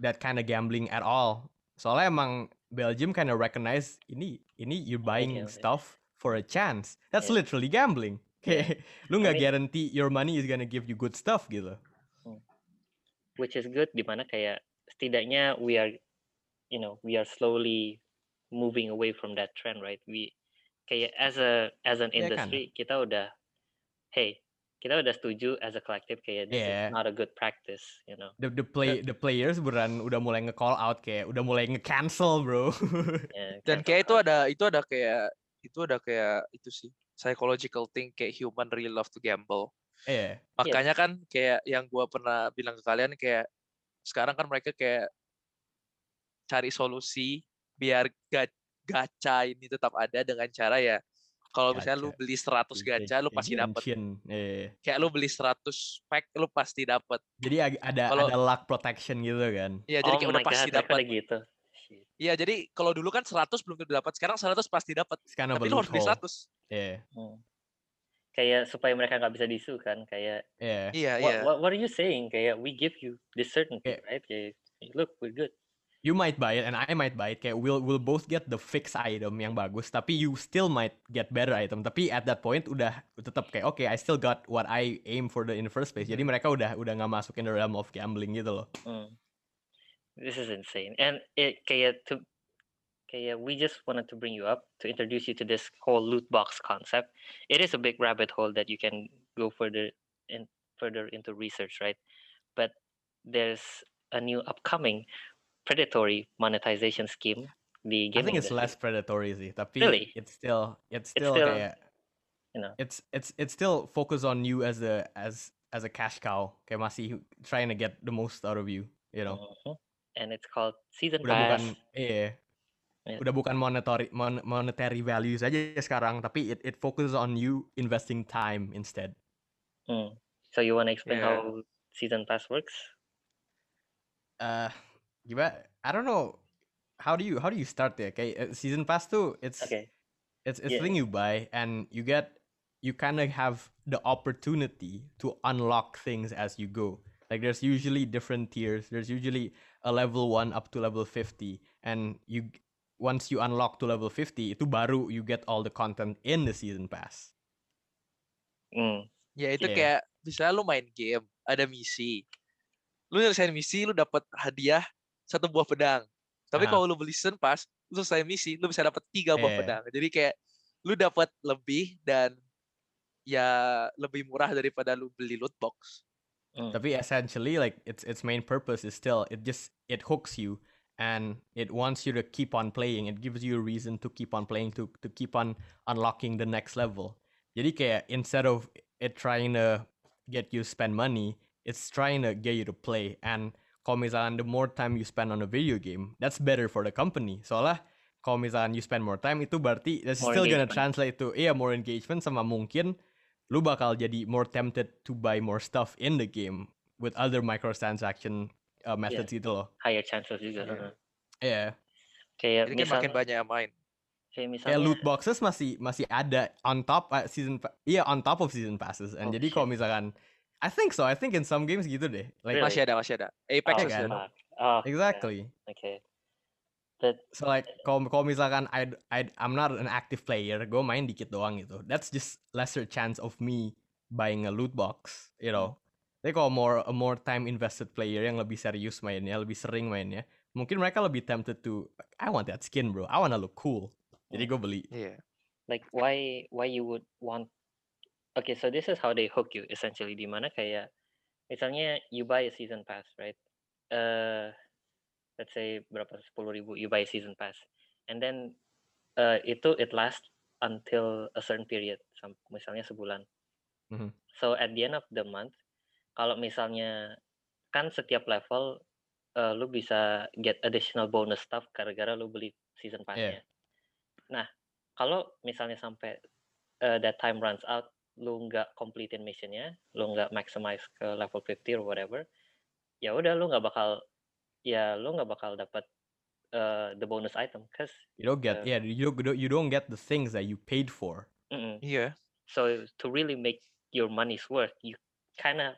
that kind of gambling at all. Soalnya emang Belgium kind of recognize ini ini you're buying yeah, yeah. stuff for a chance. That's Yeah. literally gambling. [LAUGHS] Kayak lu I nggak mean- guarantee your money is gonna give you good stuff gitu. which is good di mana kayak setidaknya we are you know we are slowly moving away from that trend right we kayak as a as an Yeah, kinda. industry kita udah hey kita udah setuju as a collective kayak this Yeah. is not a good practice you know The the play the players beneran udah mulai nge-call out kayak udah mulai nge-cancel, bro. yeah, [LAUGHS] Dan cancel kayak itu ada itu ada kayak itu ada kayak itu sih psychological thing kayak human really love to gamble. Iya. Makanya kan kayak yang gua pernah bilang ke kalian kayak sekarang kan mereka kayak cari solusi biar ga- gacha ini tetap ada dengan cara ya kalau misalnya lu beli 100 gacha lu pasti dapat. Genshin, iya. Kayak lu beli 100 pack lu pasti dapat. Jadi ada Kalau- ada luck protection gitu kan. Iya, jadi oh kayak udah pasti God, mereka dapat. gitu. Iya, jadi kalau dulu kan 100 belum tentu dapat, sekarang 100 pasti dapat. Tapi lu harus beli loophole. 100. Iya. Hmm. kayak supaya mereka nggak bisa disu kan kayak Iya. Iya, what, iya. what, what are you saying kayak we give you this certainty Kayak- right kayak look we're good You might buy it and I might buy it. Kayak we'll we'll both get the fixed item yang bagus, tapi you still might get better item. Tapi at that point udah tetap kayak oke, I still got what I aim for the in the first place. Jadi mereka udah udah nggak masuk in the realm of gambling gitu loh. Mm. This is insane. And it kayak to kayak we just wanted to bring you up to introduce you to this whole loot box concept. It is a big rabbit hole that you can go further and further into research, right? But there's a new upcoming predatory monetization scheme I di gaming think it's industry. less predatory sih, tapi Really? it's still it's It's still, still, kayak you know. it's it's it's still focused on you as a as as a cash cow. Kayak masih trying to get the most out of you, you know. Mhm. And it's called season Udah bukan pass. iya. Yeah. Udah bukan monetary mon, monetary values aja sekarang, tapi it it focuses on you investing time instead. Mm. So you want to explain Yeah. how season pass works? uh gimana I don't know how do you how do you start there kayak uh, season pass tuh it's Okay. it's it's Yeah. thing you buy and you get you kind of have the opportunity to unlock things as you go like there's usually different tiers there's usually a level 1 up to level 50 and you once you unlock to level 50 itu baru you get all the content in the season pass Mm. Ya itu Iya. kayak misalnya lu main game, ada misi. Lu nyelesain misi, lu dapat hadiah satu buah pedang. Tapi Aha. kalau lu beli season pass, lu selesai misi, lu bisa dapat tiga buah Iya. pedang. Jadi kayak lu dapat lebih dan ya lebih murah daripada lu beli loot box. Mm. Tapi essentially, like its its main purpose is still it just it hooks you and it wants you to keep on playing. It gives you a reason to keep on playing to to keep on unlocking the next level. Jadi kayak instead of it trying to get you spend money, it's trying to get you to play. And kalau misalkan the more time you spend on a video game, that's better for the company. Soalnya kalau misalkan you spend more time itu berarti that's More still gonna engagement. translate to iya more engagement sama mungkin lu bakal jadi more tempted to buy more stuff in the game with other microtransaction uh, methods gitu loh. Higher chances juga. Iya. heeh. Iya. Kayak Jadi kan misal, makin banyak yang main. kayak misalnya Kayak loot boxes masih masih ada on top uh, season iya on top of season passes. And Oh, jadi kalau misalkan I think so. I think in some games gitu deh. Like Really? Masih ada, masih ada. Apex oh, masih kan? ada. Oh, exactly. yeah, okay. But So like kalau kalau misalkan I I I'm not an active player, gue main dikit doang gitu. That's just lesser chance of me buying a loot box, you know. Tapi kalau more a more time invested player yang lebih serius mainnya, lebih sering mainnya, mungkin mereka lebih tempted to I want that skin, bro. I wanna look cool. Jadi gue beli. Iya. like why why you would want okay so this is how they hook you essentially. Di mana kayak misalnya you buy a season pass right? Uh let's say berapa? Sepuluh ribu you buy a season pass. And then uh, itu it lasts until a certain period misalnya sebulan. Mhm. so at the end of the month kalau misalnya kan setiap level uh, lu bisa get additional bonus stuff gara-gara lu beli season passnya. Nah kalau misalnya sampai uh, that time runs out lu nggak completein missionnya lu nggak maximize ke level 50 or whatever ya udah lu nggak bakal ya lu nggak bakal dapat uh, the bonus item cause You don't get Uh, yeah, you don't you don't get the things that you paid for. mm-mm. Iya. so to really make your money's worth you kind of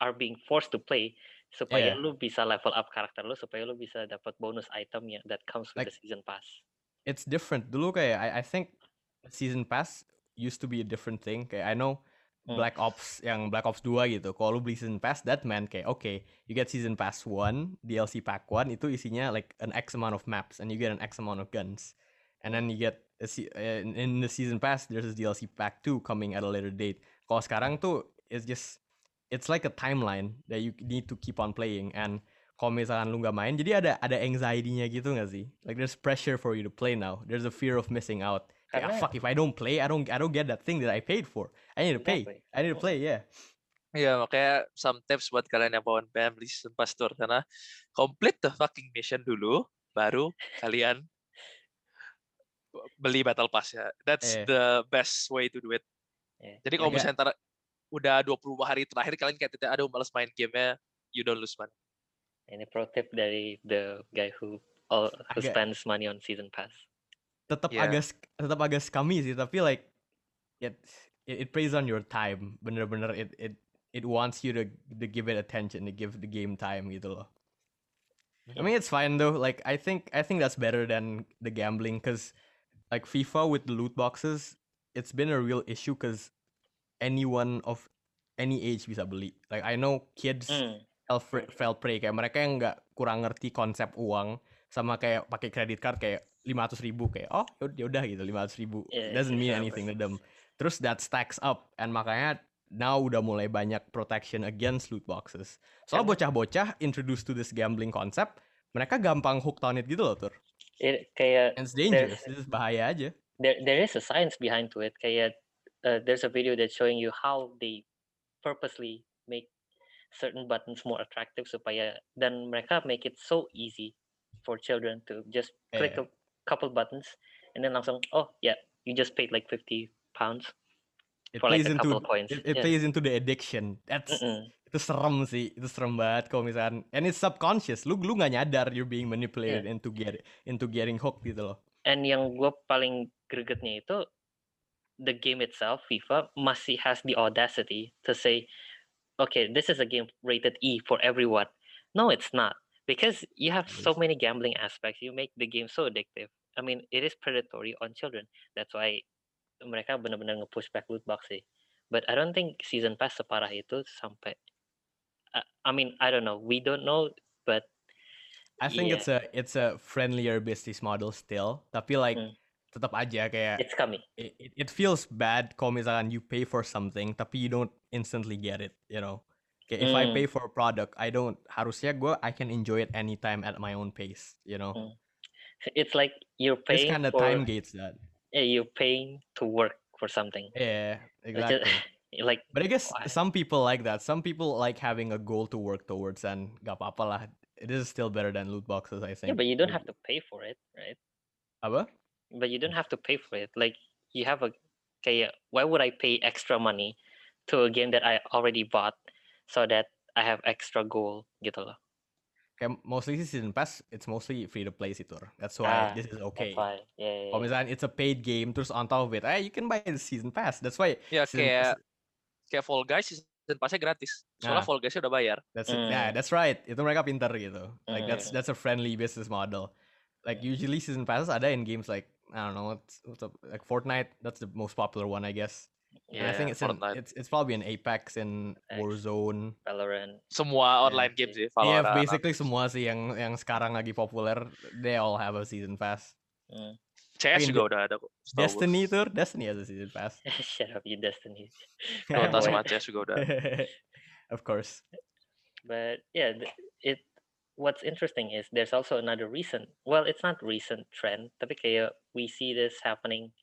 are being forced to play supaya Yeah. lu bisa level up karakter lu supaya lu bisa dapat bonus item yang that comes with Like- the season pass. it's different. Dulu kayak I, I think season pass used to be a different thing. Kayak I know Hmm. Black Ops yang Black Ops 2 gitu. Kalau lu beli season pass that meant kayak okay, you get season pass 1, DLC pack 1 itu isinya like an X amount of maps and you get an X amount of guns. And then you get a in the season pass there's a DLC pack 2 coming at a later date. Kalau sekarang tuh it's just it's like a timeline that you need to keep on playing and kalau misalkan lu nggak main jadi ada ada anxiety-nya gitu nggak sih like there's pressure for you to play now there's a fear of missing out Karena- fuck if I don't play I don't I don't get that thing that I paid for I need to pay Exactly. I need to play yeah Iya, makanya some tips buat kalian yang mau PM beli season pass tour karena complete the fucking mission dulu baru kalian beli battle pass ya. That's Iya. the best way to do it. Iya. Jadi kalau misalnya ntar udah 20 hari terakhir kalian kayak tidak aduh males main gamenya, you don't lose money. Ini pro tip dari the guy who all, who spends money on season pass. Tetap Yeah. agak tetap agak scummy sih tapi like it it, it plays on your time. Bener-bener it it it wants you to to give it attention to give the game time gitu loh. I mean it's fine though like I think I think that's better than the gambling because like FIFA with the loot boxes it's been a real issue because anyone of any age bisa beli. Like I know kids fr- fell prey. Kayak mereka yang nggak kurang ngerti konsep uang sama kayak pakai credit card kayak 500 ribu kayak oh ya udah gitu 500 ribu Yeah, doesn't mean exactly. anything to them terus that stacks up and makanya now udah mulai banyak protection against loot boxes soalnya bocah-bocah introduced to this gambling concept mereka gampang hooked on it gitu loh tur It, kayak and it's dangerous this is bahaya aja there there is a science behind to it. Kayak uh, there's a video that's showing you how they purposely make certain buttons more attractive supaya dan mereka make it so easy for children to just click Yeah. a couple buttons and then langsung oh yeah you just paid like 50 pounds it for like plays a into couple coins. it, it Yeah. plays into the addiction that's Mm-mm. itu serem sih itu serem banget kalau misalkan and it's subconscious lu lu nggak nyadar you're being manipulated into get into getting hooked gitu loh And yang gue paling gregetnya itu the game itself FIFA masih has the audacity to say okay this is a game rated E for everyone. No it's not because you have so many gambling aspects you make the game so addictive. I mean it is predatory on children. That's why mereka benar-benar nge-push back loot box sih. But I don't think season pass separah itu sampai I, I mean I don't know we don't know but I think Yeah. it's a it's a friendlier business model still tapi like Hmm. tetap aja kayak it's coming. it, it it feels bad kalau misalkan you pay for something tapi you don't instantly get it you know kayak if I Hmm. pay for a product I don't harusnya gue I can enjoy it anytime at my own pace you know Hmm. It's like you're paying kind of time gates that yeah, you're paying to work for something. yeah is- exactly [LAUGHS] like But I guess Why? some people like that. Some people like having a goal to work towards, and gak apa-apa lah. It is still better than loot boxes, I think. yeah, but you don't have to pay for it, right? Apa? But you don't have to pay for it. Like you have a okay, why would I pay extra money to a game that I already bought so that I have extra goal gitu loh. Kayak mostly sih season pass, it's mostly free to play sih tur. That's why Ah, this is okay. That's why. Yeah, yeah, Kalau yeah. misalnya it's a paid game, terus on top of it, eh, you can buy the season pass. That's why. Ya season kayak pass- kayak Fall Guys season passnya gratis. Soalnya Nah. Fall Guys-nya udah bayar. That's it. Yeah, Mm. that's right. Itu mereka pinter gitu. Like that's Mm. that's a friendly business model. Like usually season passes ada in games like I don't know what's, what's up, like Fortnite. That's the most popular one, I guess. And I think it's in, it's it's probably in Apex and Apex. Warzone. Valorant. Semua Yeah. online games sih. Yeah, basically Apex. semua sih yang yang sekarang lagi populer, they all have a season pass. Mm. CS juga udah ada kok. Destiny tuh, Destiny has a season pass. [LAUGHS] Shut up, you Destiny. Dota sama CS juga udah. [LAUGHS] of course. but yeah it what's interesting is there's also another recent well it's not recent trend tapi kayak we see this happening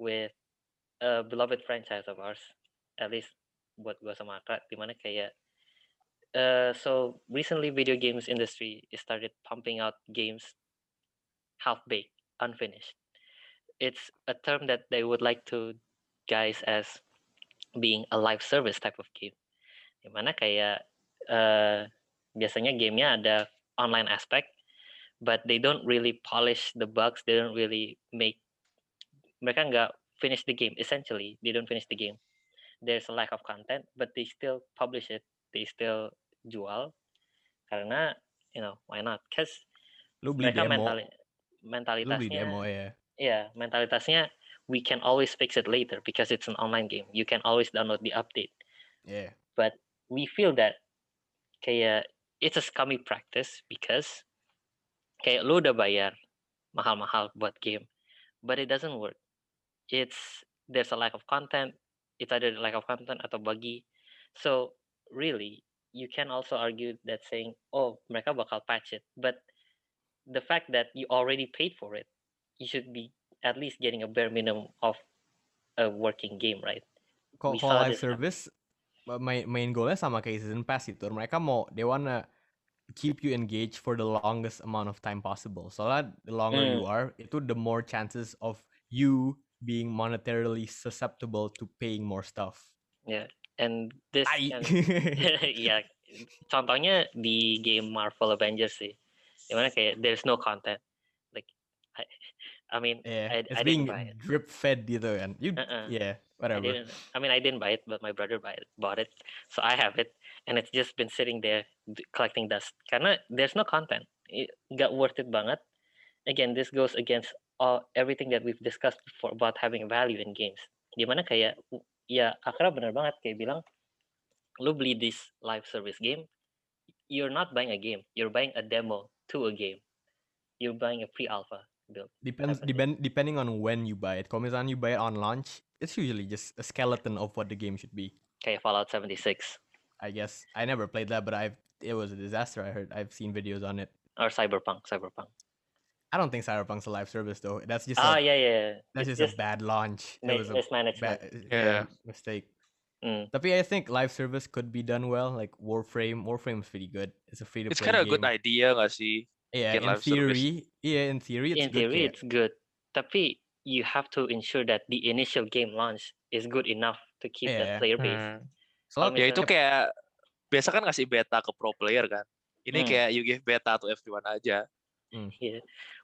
with a beloved franchise of ours at least buat gua sama Akra dimana kayak uh, so recently video games industry started pumping out games half baked unfinished it's a term that they would like to guys as being a live service type of game dimana kayak eh biasanya gamenya ada online aspect, but they don't really polish the bugs. They don't really make mereka nggak finish the game. Essentially, they don't finish the game. There's a lack of content, but they still publish it. They still jual, karena you know why not? Cause Lu beli mereka demo. mentali Lu beli mentalitasnya demo ya. yeah mentalitasnya we can always fix it later because it's an online game. You can always download the update. Yeah. But we feel that kayak it's a scummy practice because kayak lu udah bayar mahal-mahal buat game, but it doesn't work. It's there's a lack of content. It's either a lack of content atau buggy. So really, you can also argue that saying, oh mereka bakal patch it, but the fact that you already paid for it, you should be at least getting a bare minimum of a working game, right? Kalau We kalau saw live service main main goalnya sama kayak season pass itu. Mereka mau they wanna keep you engaged for the longest amount of time possible. Soalnya the longer you Hmm. are, itu the more chances of you being monetarily susceptible to paying more stuff. Yeah, and this can [LAUGHS] [LAUGHS] ya contohnya di game Marvel Avengers sih dimana kayak there's no content like I, I mean yeah, I, it's I being didn't buy it drip fed gitu kan. You Uh-uh. yeah, I whatever. didn't I mean I didn't buy it but my brother buy it, bought it so I have it and it's just been sitting there collecting dust karena there's no content it got worth it banget again this goes against all everything that we've discussed before about having value in games dimana kayak ya Akra bener banget kayak bilang lu beli this live service game you're not buying a game you're buying a demo to a game you're buying a pre-alpha build Depends type of thing. depend depending on when you buy it. Kalau misalnya you buy it on launch, it's usually just a skeleton of what the game should be. kayak Fallout 76 I guess I never played that, but I've it was a disaster. I heard I've seen videos on it. or Cyberpunk Cyberpunk I don't think Cyberpunk's a live service though. That's just ah a, yeah yeah that's it's just, a bad launch. It ma- was a mismanagement bad Yeah. mistake. Mm. Tapi I think live service could be done well. Like Warframe, Warframe's pretty good. It's a free to It's play kind of a good idea gak sih? Yeah, in live service. theory, yeah, in theory it's in good. theory kayak- it's good tapi you have to ensure that the initial game launch is good enough to keep Yeah. that player base Hmm. Soalnya Ya itu kayak biasa kan ngasih beta ke pro player kan. Ini Hmm. kayak you give beta to everyone aja. yeah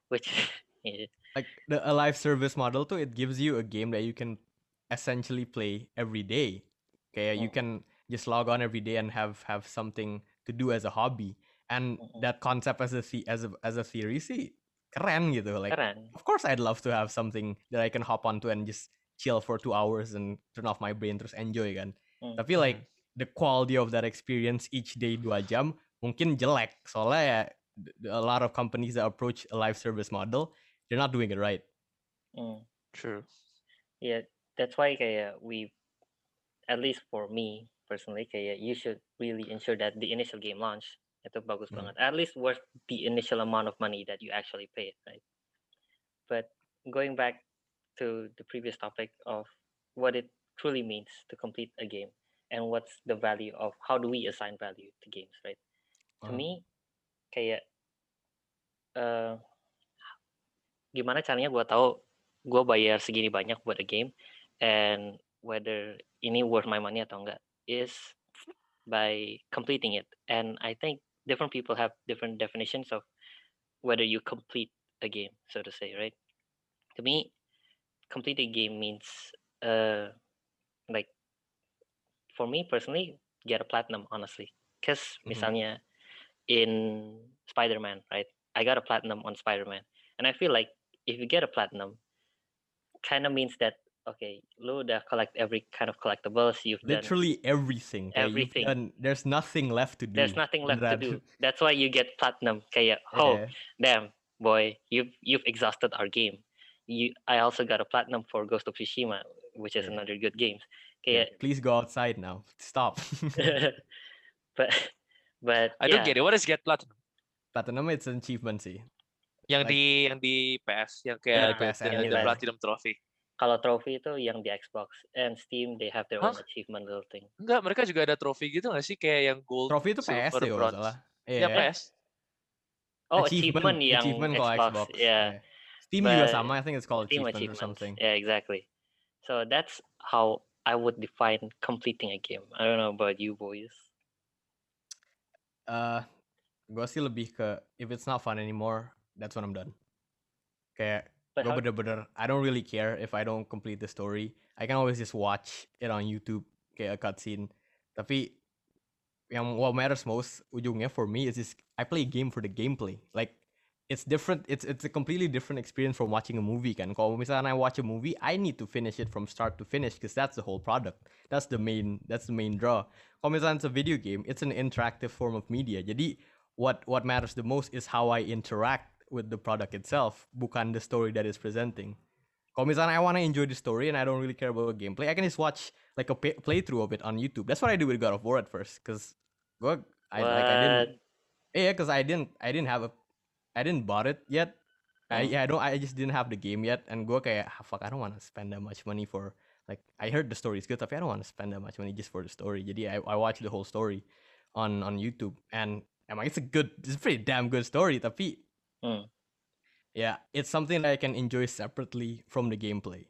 which [LAUGHS] yeah like the a live service model too it gives you a game that you can essentially play every day okay you Mm. can just log on every day and have have something to do as a hobby and Mm-mm. that concept as a as a as a theory see keren gitu like keren of course i'd love to have something that i can hop onto and just chill for two hours and turn off my brain terus enjoy kan Mm. tapi like the quality of that experience each day dua jam mungkin jelek soalnya ya a lot of companies that approach a live service model they're not doing it right. Mm. True. yeah that's why kayak we at least for me personally kayak you should really ensure that the initial game launch itu bagus banget at least worth the initial amount of money that you actually pay right? But going back to the previous topic of what it truly means to complete a game and what's the value of how do we assign value to games right? To Uh, me kayak eh gimana caranya gue tahu gue bayar segini banyak buat a game and whether ini worth my money atau enggak is by completing it. And I think different people have different definitions of whether you complete a game so to say right? To me complete a game means uh like for me personally get a platinum honestly. Because Mhm. misalnya in Spider-Man right? I got a platinum on Spider-Man and I feel like if you get a platinum kind of means that okay lu udah collect every kind of collectibles you've done literally everything Everything. done- there's nothing left to do there's nothing left to do. [LAUGHS] That's why you get platinum kayak oh Yeah. damn boy you've you've exhausted our game. You I also got a platinum for Ghost of Tsushima which is Yeah. another good games Yeah, please go outside now. Stop. [LAUGHS] [LAUGHS] But but I don't yeah, get it. What is get platinum? platinum it's an achievement sih Yang Like- di yang di PS yang Yeah, kayak PSN the- platinum trophy. kalau trophy itu yang di Xbox and Steam they have their own Hah? achievement little thing Enggak, mereka juga ada trofi gitu nggak sih kayak yang gold, trophy itu PS silver, nggak bronze. salah Ya Iya. PS. oh achievement, yang achievement Xbox, Xbox yeah yeah. Steam juga But sama I think it's called Steam achievement or something Yeah, exactly. So that's how I would define completing a game. I don't know about you boys. Uh gue sih lebih ke if it's not fun anymore that's when I'm done. Kayak gue bener-bener I don't really care if I don't complete the story. I can always just watch it on YouTube kayak a cutscene. Tapi yang what matters most ujungnya for me is just I play a game for the gameplay. Like it's different. It's it's a completely different experience from watching a movie kan. Kalau misalnya I watch a movie, I need to finish it from start to finish because that's the whole product. That's the main that's the main draw. Kalau misalnya it's a video game, it's an interactive form of media. Jadi what what matters the most is how I interact with the product itself, bukan the story that is presenting. Kalau misalnya I wanna enjoy the story and I don't really care about gameplay, I can just watch like a pay- playthrough of it on YouTube. That's what I do with God of War at first, cause gue I like I didn't What? yeah, cause I didn't I didn't have a I didn't bought it yet. I Hmm. yeah I don't I just didn't have the game yet, and gue kayak "Ah, fuck I don't wanna spend that much money for like I heard the story is good, tapi I don't wanna spend that much money just for the story. Jadi I I watched the whole story on on YouTube, and I'm like it's a good it's a pretty damn good story, tapi Hmm. yeah, it's something that I can enjoy separately from the gameplay.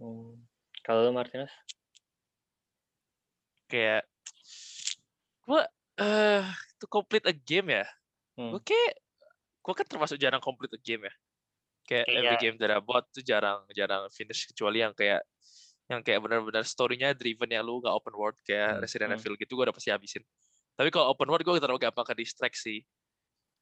Hmm. Kalau lu Martinus? kayak gue eh to complete a game ya Hmm. gue kayak gue kan termasuk jarang complete a game ya. Kayak every Kayak- game that I bought tuh jarang jarang finish kecuali yang kayak yang kayak benar-benar story-nya driven yang lu nggak open world kayak Hmm, Resident hmm. Evil gitu gue udah pasti habisin. Tapi kalau open world gue terlalu gampang ke distract sih.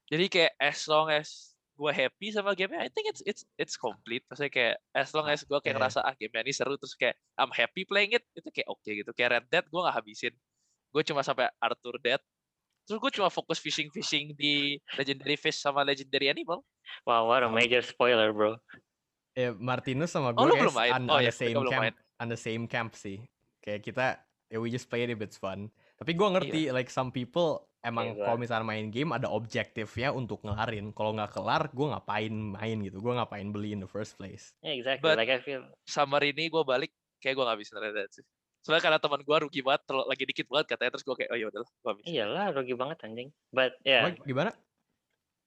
Jadi kayak as long as gue happy sama gamenya I think it's it's it's complete. Maksudnya kayak as long as gue kayak Iya. ngerasa ah game ini seru terus kayak I'm happy playing it itu kayak oke gitu. Kayak Red Dead gue nggak habisin. Gue cuma sampai Arthur Dead terus gue cuma fokus fishing fishing di legendary fish sama legendary animal Wow, what a major spoiler, bro. Ya Martinus sama Oh, gue guys belum main? on, Oh, on ya, the same camp, main. on the same camp sih. Kayak kita, ya we just played it, it's fun. Tapi gue ngerti, like some people emang Iya, kalau misalnya main game ada objektifnya untuk ngelarin. Kalau nggak kelar, gue ngapain main gitu. Gue ngapain beli in the first place. Yeah, exactly. But- like I feel summer ini gue balik kayak gue nggak Dead sih soalnya karena teman gue rugi banget terlalu- lagi dikit banget katanya terus gue kayak oh ya udahlah iyalah rugi banget anjing. But yeah, Apa, gimana?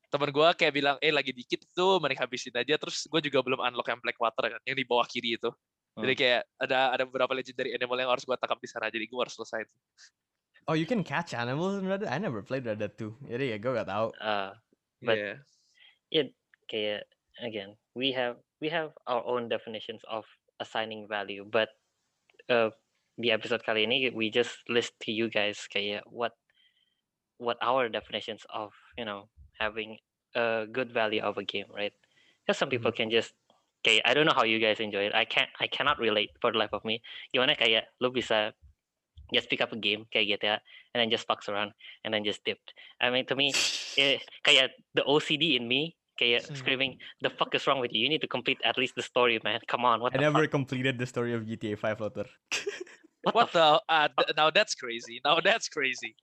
teman gue kayak bilang eh lagi dikit tuh mending habisin aja terus gue juga belum unlock yang Blackwater kan yang di bawah kiri itu jadi Hmm. kayak ada ada beberapa legendary animal yang harus gue tangkap di sana jadi gue harus selesai Oh, you can catch animals in Red Dead? I never played Red Dead 2. Jadi ya gue gak tahu. uh, But- Iya. kayak again, we have we have our own definitions of assigning value, but uh, di episode kali ini we just list to you guys kayak what what our definitions of you know having a good value of a game, right? Because some people can just kayak I don't know how you guys enjoy it. I can't I cannot relate for the life of me. Gimana kayak lu bisa just pick up a game kayak GTA and then just fucks around and then just dip. I mean to me [LAUGHS] eh, kayak the OCD in me kayak Hmm. screaming the fuck is wrong with you? You need to complete at least the story, man. Come on, what I never fuck? completed the story of GTA 5 Lotter. [LAUGHS] What, the ah, th- now that's crazy now that's crazy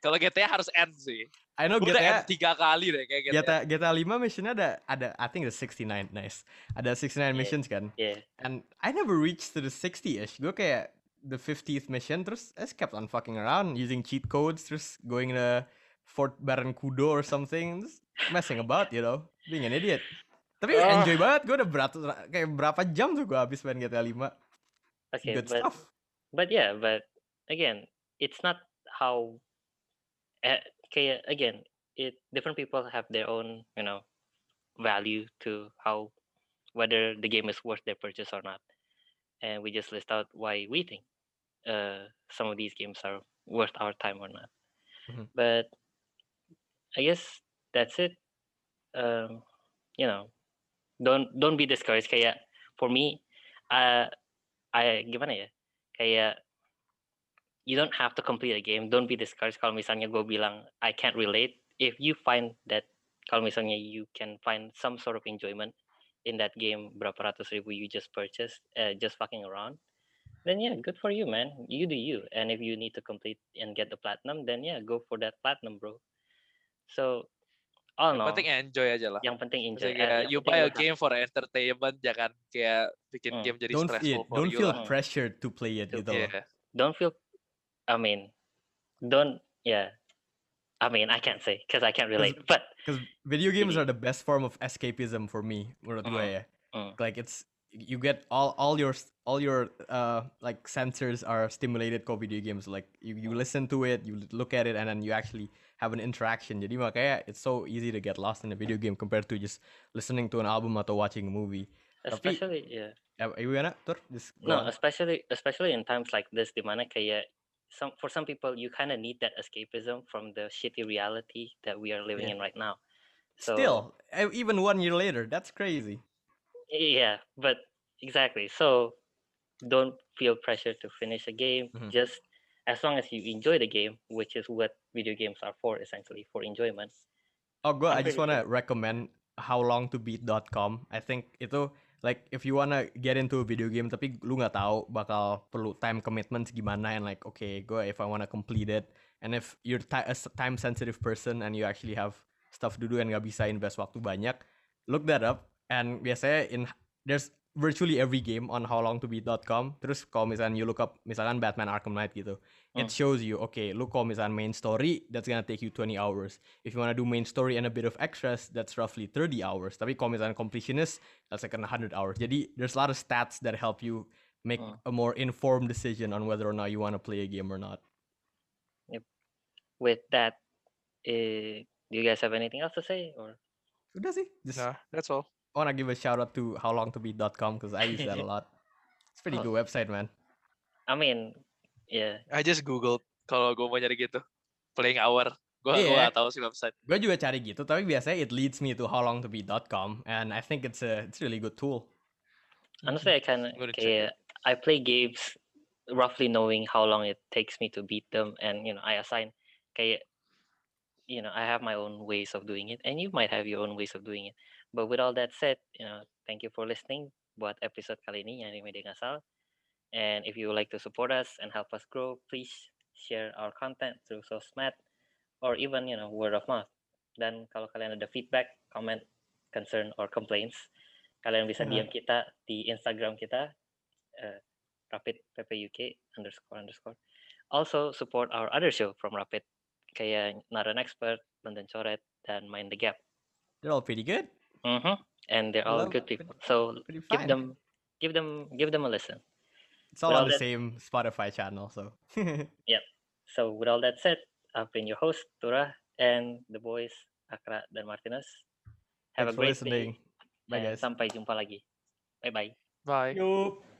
kalau GTA harus end sih I know Gua GTA, tiga kali deh kayak GTA, GTA, GTA 5 missionnya ada, ada, I think the 69, nice. Ada 69 Yeah. missions kan? yeah. And I never reached to the 60-ish. Gue kayak the 50th mission terus I just kept on fucking around using cheat codes terus going to Fort Barracuda or something just messing about you know being an idiot. Tapi Ah. enjoy banget gue udah beratus kayak berapa jam tuh gue habis main GTA 5. Okay, Good but stuff. But yeah, but again, it's not how. Uh, kayak again, it different people have their own you know value to how whether the game is worth their purchase or not, and we just list out why we think uh some of these games are worth our time or not. Mhm. But I guess that's it. Um, you know, don't don't be discouraged. Kayak for me, uh, I gimana ya? Kayak you don't have to complete a game. Don't be discouraged kalau misalnya gue bilang I can't relate. If you find that kalau misalnya you can find some sort of enjoyment in that game berapa ratus ribu you just purchased uh, just fucking around, then yeah, good for you, man. You do you. And if you need to complete and get the platinum, then yeah, go for that platinum, bro. So, in yang all, penting enjoy aja lah yang penting enjoy. Kayak yang you buy a game for entertainment jangan kayak bikin Hmm. game jadi Don't stressful yeah, for don't you feel lah. pressured to play it gitu. Yeah. don't feel i mean don't yeah i mean i can't say because i can't relate but Because video games Ini- are the best form of escapism for me, menurut gue Mm, ya. mm. Like it's you get all all your all your uh like sensors are stimulated kok video games. Like you, you listen to it, you look at it, and then you actually have an interaction. Jadi makanya it's so easy to get lost in a video game compared to just listening to an album atau watching a movie. Tapi- especially yeah Ya, gimana? Tur? Just no on. especially especially in times like this dimana kayak some for some people you kind of need that escapism from the shitty reality that we are living Yeah. in right now. So Still, even one year later, that's crazy. yeah, but exactly. So don't feel pressure to finish a game. Mhm. Just as long as you enjoy the game, which is what video games are for, essentially for enjoyment. Oh, gue I just wanna recommend howlongtobeat.com. I think itu like if you wanna get into a video game tapi lu nggak tahu bakal perlu time commitment gimana and like okay, gue if I wanna complete it and if you're a time sensitive person and you actually have stuff to do and nggak bisa invest waktu banyak, look that up and biasanya in there's virtually every game on howlongtobeat.com. Terus kalau misalnya you look up misalkan Batman Arkham Knight gitu, it Hmm. shows you okay, lu kalau misalnya main story that's gonna take you 20 hours. If you wanna do main story and a bit of extras, that's roughly 30 hours. Tapi kalau misalnya completionist, that's like 100 hours. Jadi there's a lot of stats that help you make Hmm. a more informed decision on whether or not you wanna play a game or not. yep With that, uh, do you guys have anything else to say or? Udah sih. Just Nah, that's all. I wanna give a shout out to howlongtobeat.com because I use that a [LAUGHS] lot. It's a pretty Oh. good website, man. I mean, yeah. I just googled kalau gue mau nyari gitu. Playing hour. Gue Iya. gak tahu sih website. Gue juga cari gitu, tapi biasanya it leads me to howlongtobeat.com and I think it's a it's a really good tool. Honestly, I check it. I play games roughly knowing how long it takes me to beat them, and you know I assign kayak you know I have my own ways of doing it, and you might have your own ways of doing it. But with all that said, you know, thank you for listening buat episode kali ini yang media ngasal. And if you would like to support us and help us grow, please share our content through sosmed or even you know word of mouth. Dan kalau kalian ada feedback, comment, concern or complaints, kalian bisa. DM kita di Instagram kita uh, Rapid PPUK underscore underscore. Also support our other show from Rapid kayak Not an Expert, London Coret, dan Mind the Gap. They're all pretty good. Mhm. And they're all love good Pretty- people. So Pretty give fine. them, give them, give them a listen. It's all with on all the that- same Spotify channel, so [LAUGHS] yeah So with all that said, I've been your host Tura and the boys Akra dan Martinez. Have thanks a for great listening. day. Bye and guys. Sampai jumpa lagi. Bye bye. Bye. Yup.